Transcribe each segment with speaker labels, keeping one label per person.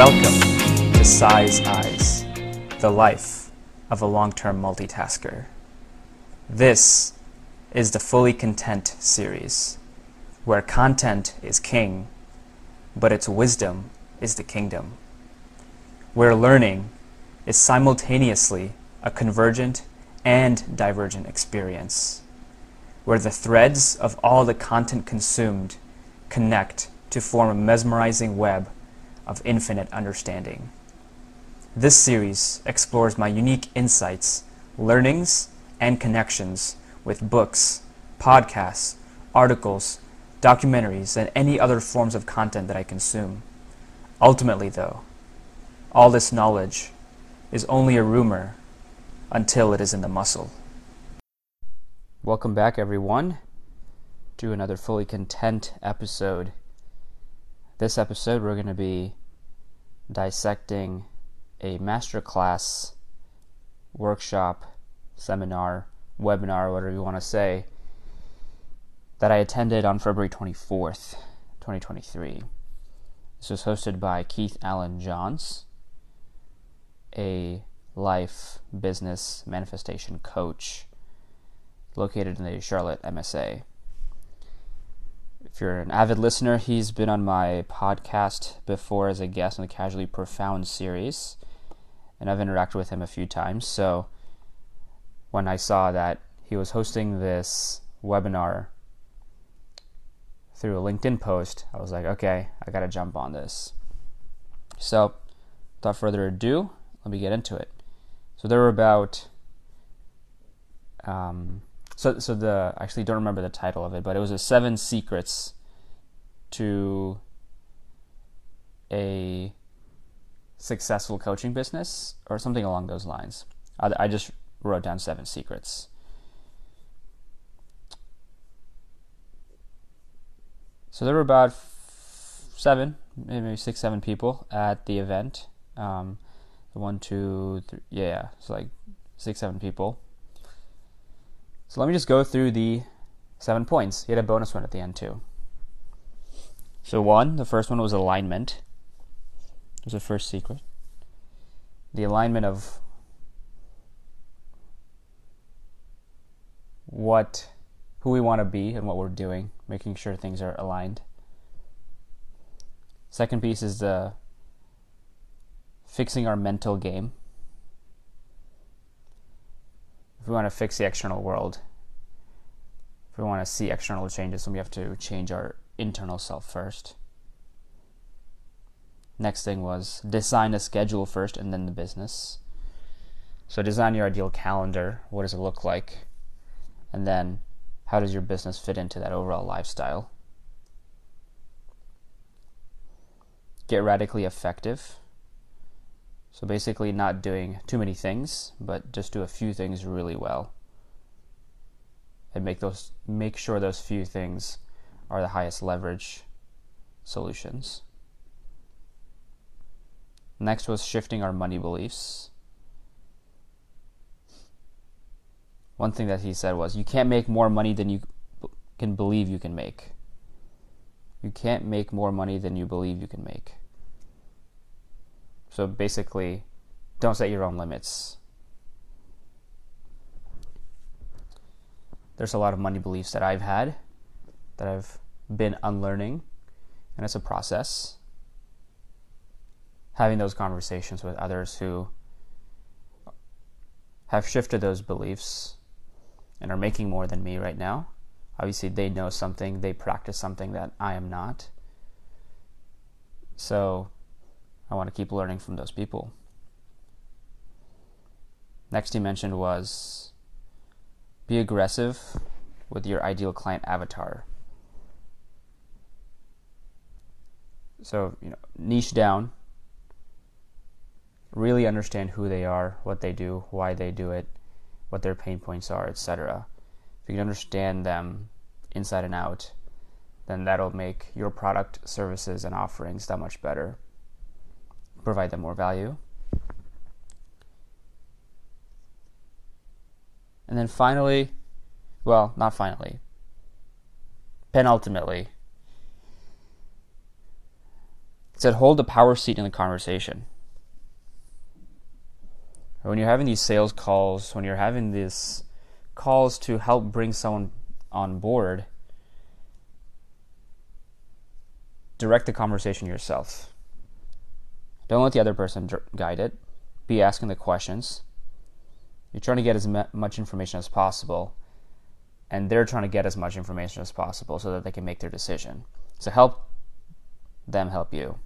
Speaker 1: Welcome to Sai's Eyes, the life of a long term multitasker. This is the Fully Content series, where content is king, but its wisdom is the kingdom. Where learning is simultaneously a convergent and divergent experience. Where the threads of all the content consumed connect to form a mesmerizing web of infinite understanding. This series explores my unique insights, learnings, and connections with books, podcasts, articles, documentaries, and any other forms of content that I consume. Ultimately, though, all this knowledge is only a rumor until it is in the muscle. Welcome back, everyone, to another Fully Content episode. This episode, we're going to be dissecting a masterclass, workshop, seminar, webinar, whatever you want to say, that I attended on February 24th, 2023. This was hosted by Keith Allen Johns, a life business manifestation coach located in the Charlotte MSA if you're an avid listener, he's been on my podcast before as a guest on the Casually Profound series, and I've interacted with him a few times. So when I saw that he was hosting this webinar through a LinkedIn post, I was like, okay, I got to jump on this. So, without further ado, let me get into it. So there were about um, so so the I actually don't remember the title of it, but it was a seven secrets to a successful coaching business or something along those lines. I, I just wrote down seven secrets. So there were about seven, maybe six, seven people at the event. Um, one, two, three, yeah, so like six, seven people. So let me just go through the seven points. He had a bonus one at the end too. So one, the first one was alignment. It was the first secret. The alignment of what who we want to be and what we're doing, making sure things are aligned. Second piece is the fixing our mental game if we want to fix the external world, if we want to see external changes, then we have to change our internal self first. Next thing was design a schedule first and then the business. So design your ideal calendar. What does it look like? And then how does your business fit into that overall lifestyle? Get radically effective. So basically, not doing too many things, but just do a few things really well, and make those make sure those few things are the highest leverage solutions. Next was shifting our money beliefs. One thing that he said was, you can't make more money than you can believe you can make. You can't make more money than you believe you can make. So basically, don't set your own limits. There's a lot of money beliefs that I've had that I've been unlearning, and it's a process. Having those conversations with others who have shifted those beliefs and are making more than me right now. Obviously, they know something, they practice something that I am not. So, I want to keep learning from those people. Next, he mentioned was be aggressive with your ideal client avatar. So, you know, niche down, really understand who they are, what they do, why they do it, what their pain points are, etc. If you can understand them inside and out, then that'll make your product, services, and offerings that much better provide them more value. And then finally, well, not finally, penultimately,
Speaker 2: It said hold the power seat in the conversation. When you're having these sales calls, when you're having these calls to help bring someone on board, direct the conversation yourself. Don't let the other person guide it. Be asking the questions. You're trying to get as much information as possible, and they're trying to get as much information as possible so that they can make their decision. So help them help you.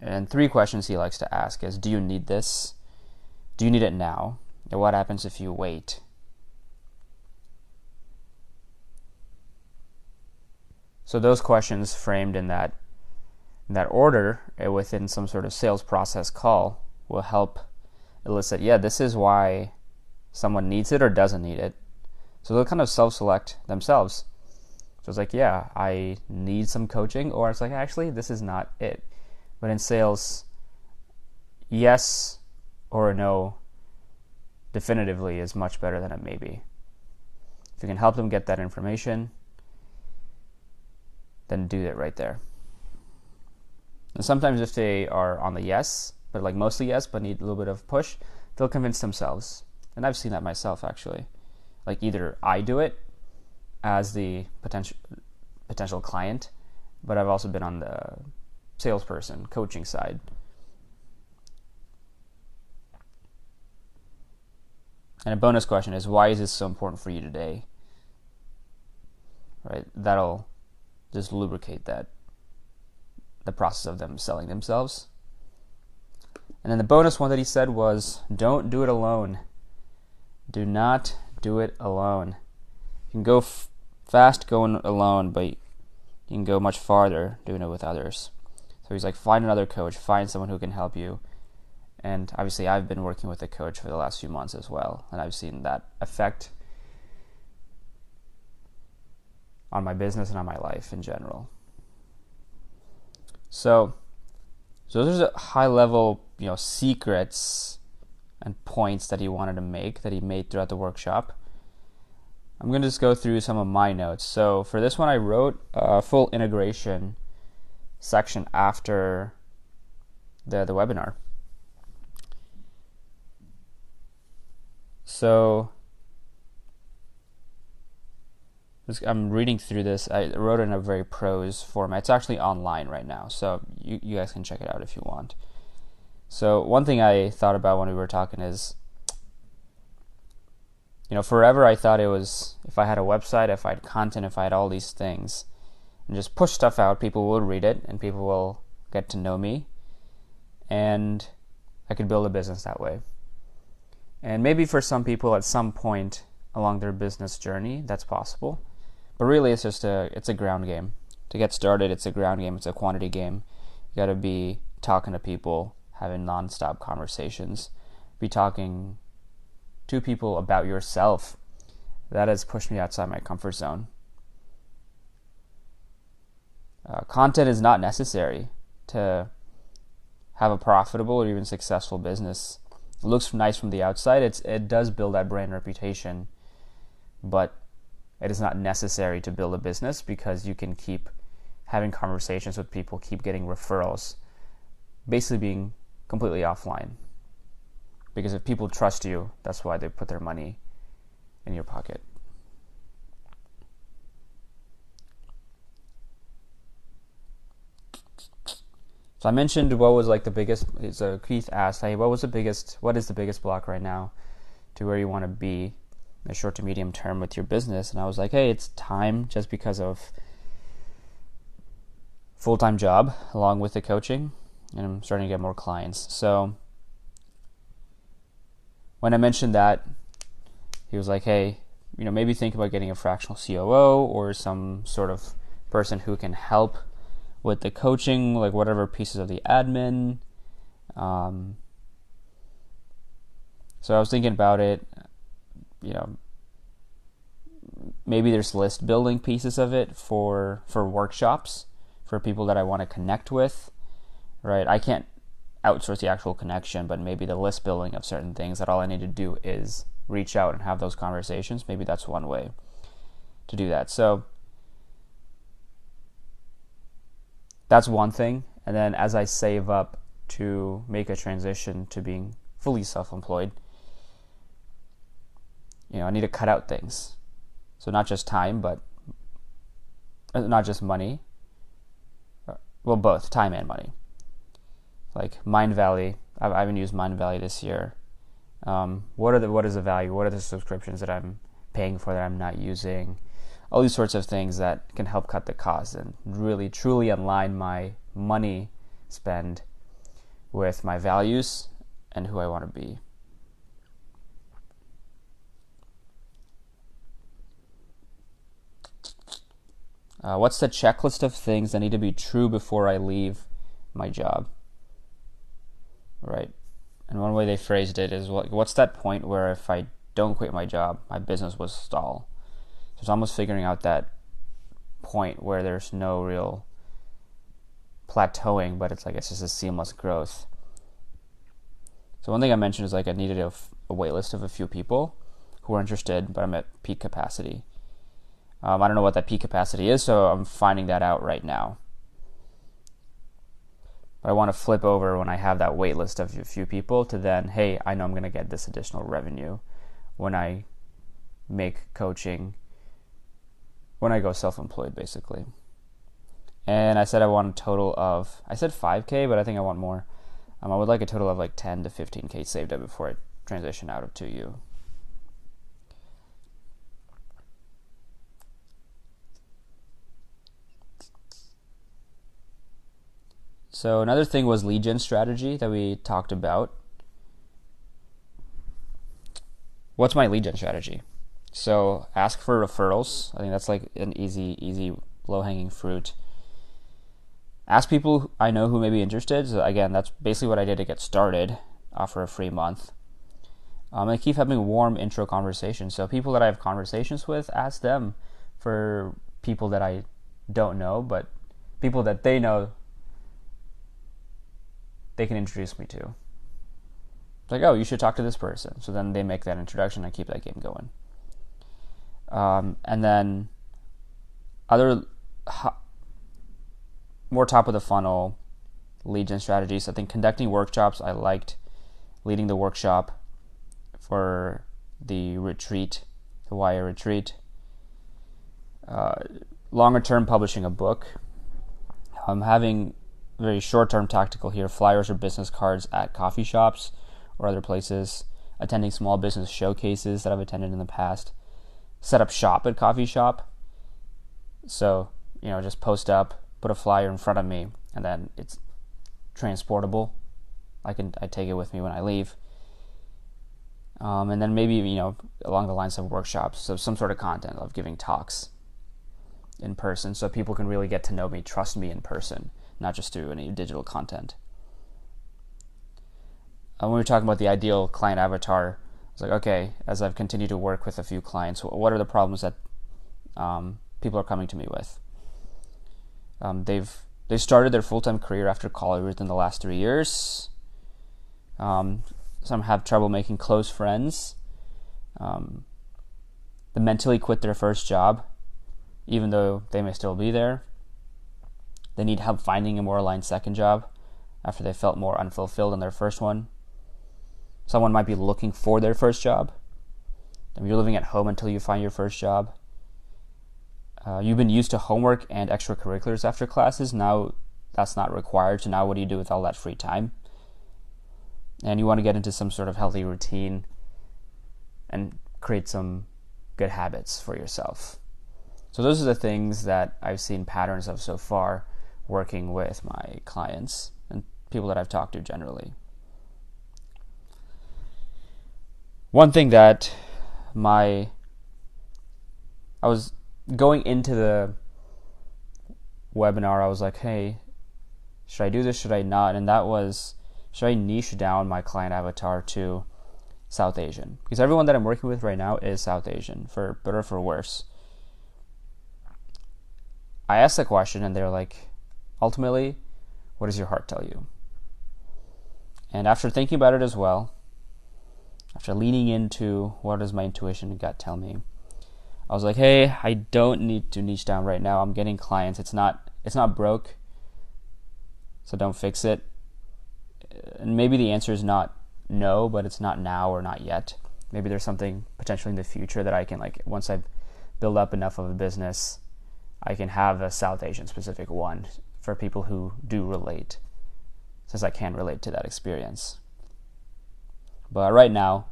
Speaker 2: And three questions he likes to ask is Do you need this? Do you need it now? And what happens if you wait? So those questions framed in that that order uh, within some sort of sales process call will help elicit, yeah, this is why someone needs it or doesn't need it. So they'll kind of self-select themselves. So it's like, yeah, I need some coaching, or it's like, actually, this is not it. But in sales, yes or no definitively is much better than it may be. If you can help them get that information, then do it right there. And sometimes if they are on the yes, but like mostly yes, but need a little bit of push, they'll convince themselves. And I've seen that myself actually. Like either I do it as the potential potential client, but I've also been on the salesperson, coaching side. And a bonus question is why is this so important for you today? Right? That'll just lubricate that the process of them selling themselves. And then the bonus one that he said was don't do it alone. Do not do it alone. You can go f- fast going alone, but you can go much farther doing it with others. So he's like, find another coach, find someone who can help you. And obviously, I've been working with a coach for the last few months as well, and I've seen that effect on my business and on my life in general. So, so those are high level, you know, secrets and points that he wanted to make that he made throughout the workshop. I'm going to just go through some of my notes. So for this one, I wrote a full integration section after the, the webinar. So I'm reading through this. I wrote it in a very prose format. It's actually online right now, so you, you guys can check it out if you want. So, one thing I thought about when we were talking is, you know, forever I thought it was if I had a website, if I had content, if I had all these things, and just push stuff out, people will read it and people will get to know me. And I could build a business that way. And maybe for some people at some point along their business journey, that's possible. But really, it's just a it's a ground game. To get started, it's a ground game. It's a quantity game. You got to be talking to people, having nonstop conversations, be talking to people about yourself. That has pushed me outside my comfort zone. Uh, content is not necessary to have a profitable or even successful business. It looks nice from the outside. It's it does build that brand reputation, but it is not necessary to build a business because you can keep having conversations with people, keep getting referrals, basically being completely offline. Because if people trust you, that's why they put their money in your pocket. So I mentioned what was like the biggest. So Keith asked, "Hey, what was the biggest? What is the biggest block right now to where you want to be the short to medium term with your business?" And I was like, "Hey, it's time, just because of full time job along with the coaching, and I'm starting to get more clients." So when I mentioned that, he was like, "Hey, you know, maybe think about getting a fractional COO or some sort of person who can help." with the coaching, like whatever pieces of the admin. Um, so I was thinking about it, you know, maybe there's list building pieces of it for for workshops for people that I want to connect with, right? I can't outsource the actual connection, but maybe the list building of certain things that all I need to do is reach out and have those conversations. Maybe that's one way to do that. So that's one thing. And then as I save up to make a transition to being fully self employed, you know, I need to cut out things. So not just time, but uh, not just money. Uh, well, both time and money. Like Mindvalley, I've, I haven't used Mindvalley this year. Um, what are the what is the value? What are the subscriptions that I'm paying for that I'm not using? All these sorts of things that can help cut the cost and really truly align my money spend with my values and who I want to be. Uh, what's the checklist of things that need to be true before I leave my job? Right. And one way they phrased it is what, what's that point where if I don't quit my job, my business will stall? So it's almost figuring out that point where there's no real plateauing, but it's like it's just a seamless growth. So one thing I mentioned is like I needed a, a wait list of a few people who are interested, but I'm at peak capacity. Um, I don't know what that peak capacity is, so I'm finding that out right now. But I want to flip over when I have that wait list of a few people to then, hey, I know I'm going to get this additional revenue when I make coaching, when I go self employed, basically. And I said I want a total of, I said 5K, but I think I want more. Um, I would like a total of like 10 to 15K saved up before I transition out of 2U. So another thing was lead gen strategy that we talked about. What's my lead gen strategy? So ask for referrals. I think that's like an easy, easy, low hanging fruit. Ask people I know who may be interested. So again, that's basically what I did to get started. Offer a free month. Um, and keep having warm intro conversations. So people that I have conversations with, ask them for people that I don't know, but people that they know they can introduce me to. It's like, oh, you should talk to this person. So then they make that introduction. I keep that game going. Um, and then other more top of the funnel lead gen strategies. I think conducting workshops. I liked leading the workshop for the retreat, the Wire retreat. Uh, longer term, publishing a book. I'm having very short term tactical here flyers or business cards at coffee shops or other places, attending small business showcases that I've attended in the past, set up shop at coffee shop. So, you know, just post up, put a flyer in front of me, and then it's transportable. I can I take it with me when I leave. Um, and then maybe you know along the lines of workshops, so some sort of content of giving talks in person, so people can really get to know me, trust me in person not just through any digital content. Uh, when we were talking about the ideal client avatar, I was like, okay, as I've continued to work with a few clients, what are the problems that um, people are coming to me with? Um, they've they started their full time career after college within the last three years. Um, some have trouble making close friends. Um, they mentally quit their first job, even though they may still be there. They need help finding a more aligned second job after they felt more unfulfilled in their first one. Someone might be looking for their first job. If you're living at home until you find your first job. Uh, you've been used to homework and extracurriculars after classes. Now that's not required. So now what do you do with all that free time? And you want to get into some sort of healthy routine and create some good habits for yourself. So those are the things that I've seen patterns of so far working with my clients and people that I've talked to generally. One thing that my I was going into the webinar, I was like, hey, should I do this? Should I not? And that was, should I niche down my client avatar to South Asian? Because everyone that I'm working with right now is South Asian, for better or for worse. I asked the question, and they're like, Ultimately, what does your heart tell you? And after thinking about it as well, after leaning into what does my intuition and gut tell me, I was like, hey, I don't need to niche down right now. I'm getting clients. It's not it's not broke. So don't fix it. And maybe the answer is not no, but it's not now or not yet. Maybe there's something potentially in the future that I can like once I build up enough of a business, I can have a South Asian specific one for people who do relate, since I can relate to that experience. But right now,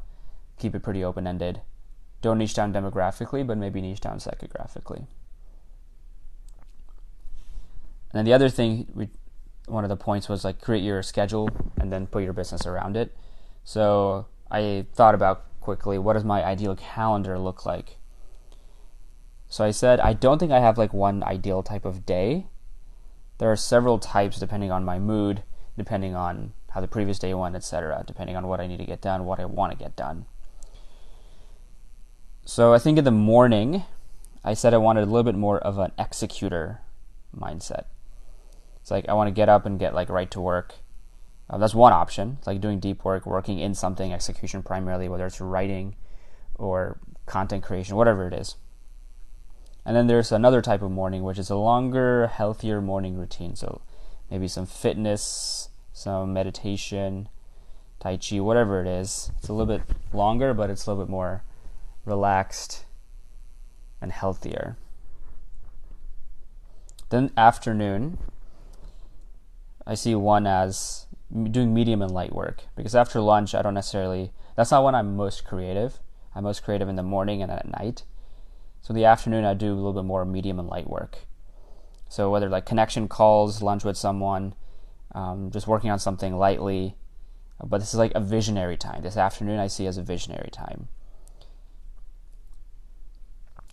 Speaker 2: keep it pretty open ended. Don't niche down demographically, but maybe niche down psychographically. And then the other thing, we, one of the points was like create your schedule and then put your business around it. So I thought about quickly what does my ideal calendar look like? So I said I don't think I have like one ideal type of day. There are several types depending on my mood, depending on how the previous day went, etc., depending on what I need to get done, what I want to get done. So I think in the morning, I said I wanted a little bit more of an executor mindset. It's like I want to get up and get like right to work. Uh, that's one option. It's like doing deep work, working in something, execution primarily, whether it's writing or content creation, whatever it is. And then there's another type of morning, which is a longer, healthier morning routine. So maybe some fitness, some meditation, Tai Chi, whatever it is. It's a little bit longer, but it's a little bit more relaxed and healthier. Then afternoon, I see one as doing medium and light work because after lunch, I don't necessarily. That's not when I'm most creative. I'm most creative in the morning and at night. So in the afternoon, I do a little bit more medium and light work. So whether like connection calls, lunch with someone, um, just working on something lightly. But this is like a visionary time. This afternoon, I see as a visionary time.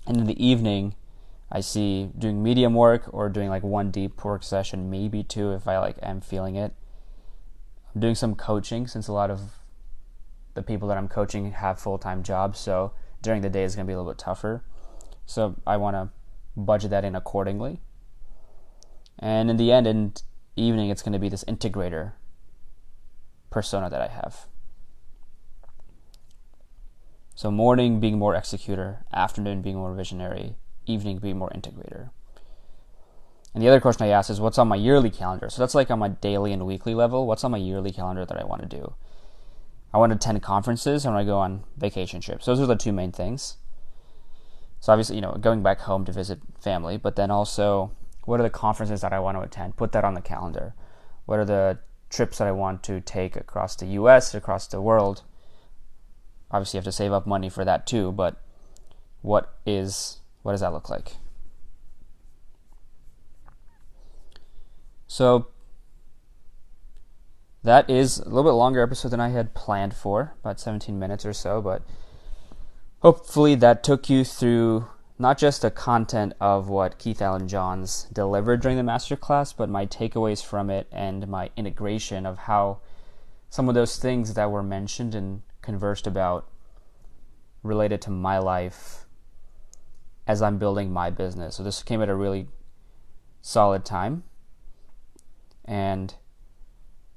Speaker 2: And in the evening, I see doing medium work or doing like one deep work session, maybe two if I like am feeling it. I'm doing some coaching since a lot of the people that I'm coaching have full time jobs, so during the day is going to be a little bit tougher. So I want to budget that in accordingly. And in the end, in evening, it's going to be this integrator persona that I have. So morning being more executor, afternoon being more visionary, evening being more integrator. And the other question I asked is what's on my yearly calendar? So that's like on my daily and weekly level. What's on my yearly calendar that I want to do? I want to attend conferences and I want to go on vacation trips. Those are the two main things. So obviously, you know, going back home to visit family, but then also what are the conferences that I want to attend? Put that on the calendar. What are the trips that I want to take across the US, across the world? Obviously, you have to save up money for that too, but what is what does that look like? So that is a little bit longer episode than I had planned for, about 17 minutes or so, but hopefully that took you through not just the content of what Keith Allen Johns delivered during the masterclass, but my takeaways from it and my integration of how some of those things that were mentioned and conversed about related to my life as I'm building my business. So this came at a really solid time. And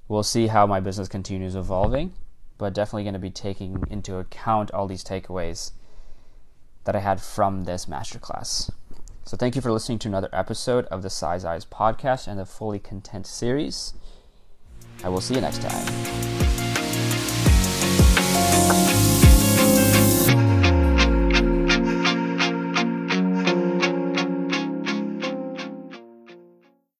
Speaker 2: we'll see how my business continues evolving, but definitely going to be taking into account all these takeaways that I had from this masterclass. So thank you for listening to another episode of the Sai's Eyes podcast and the Fully Content series. I will see you next time.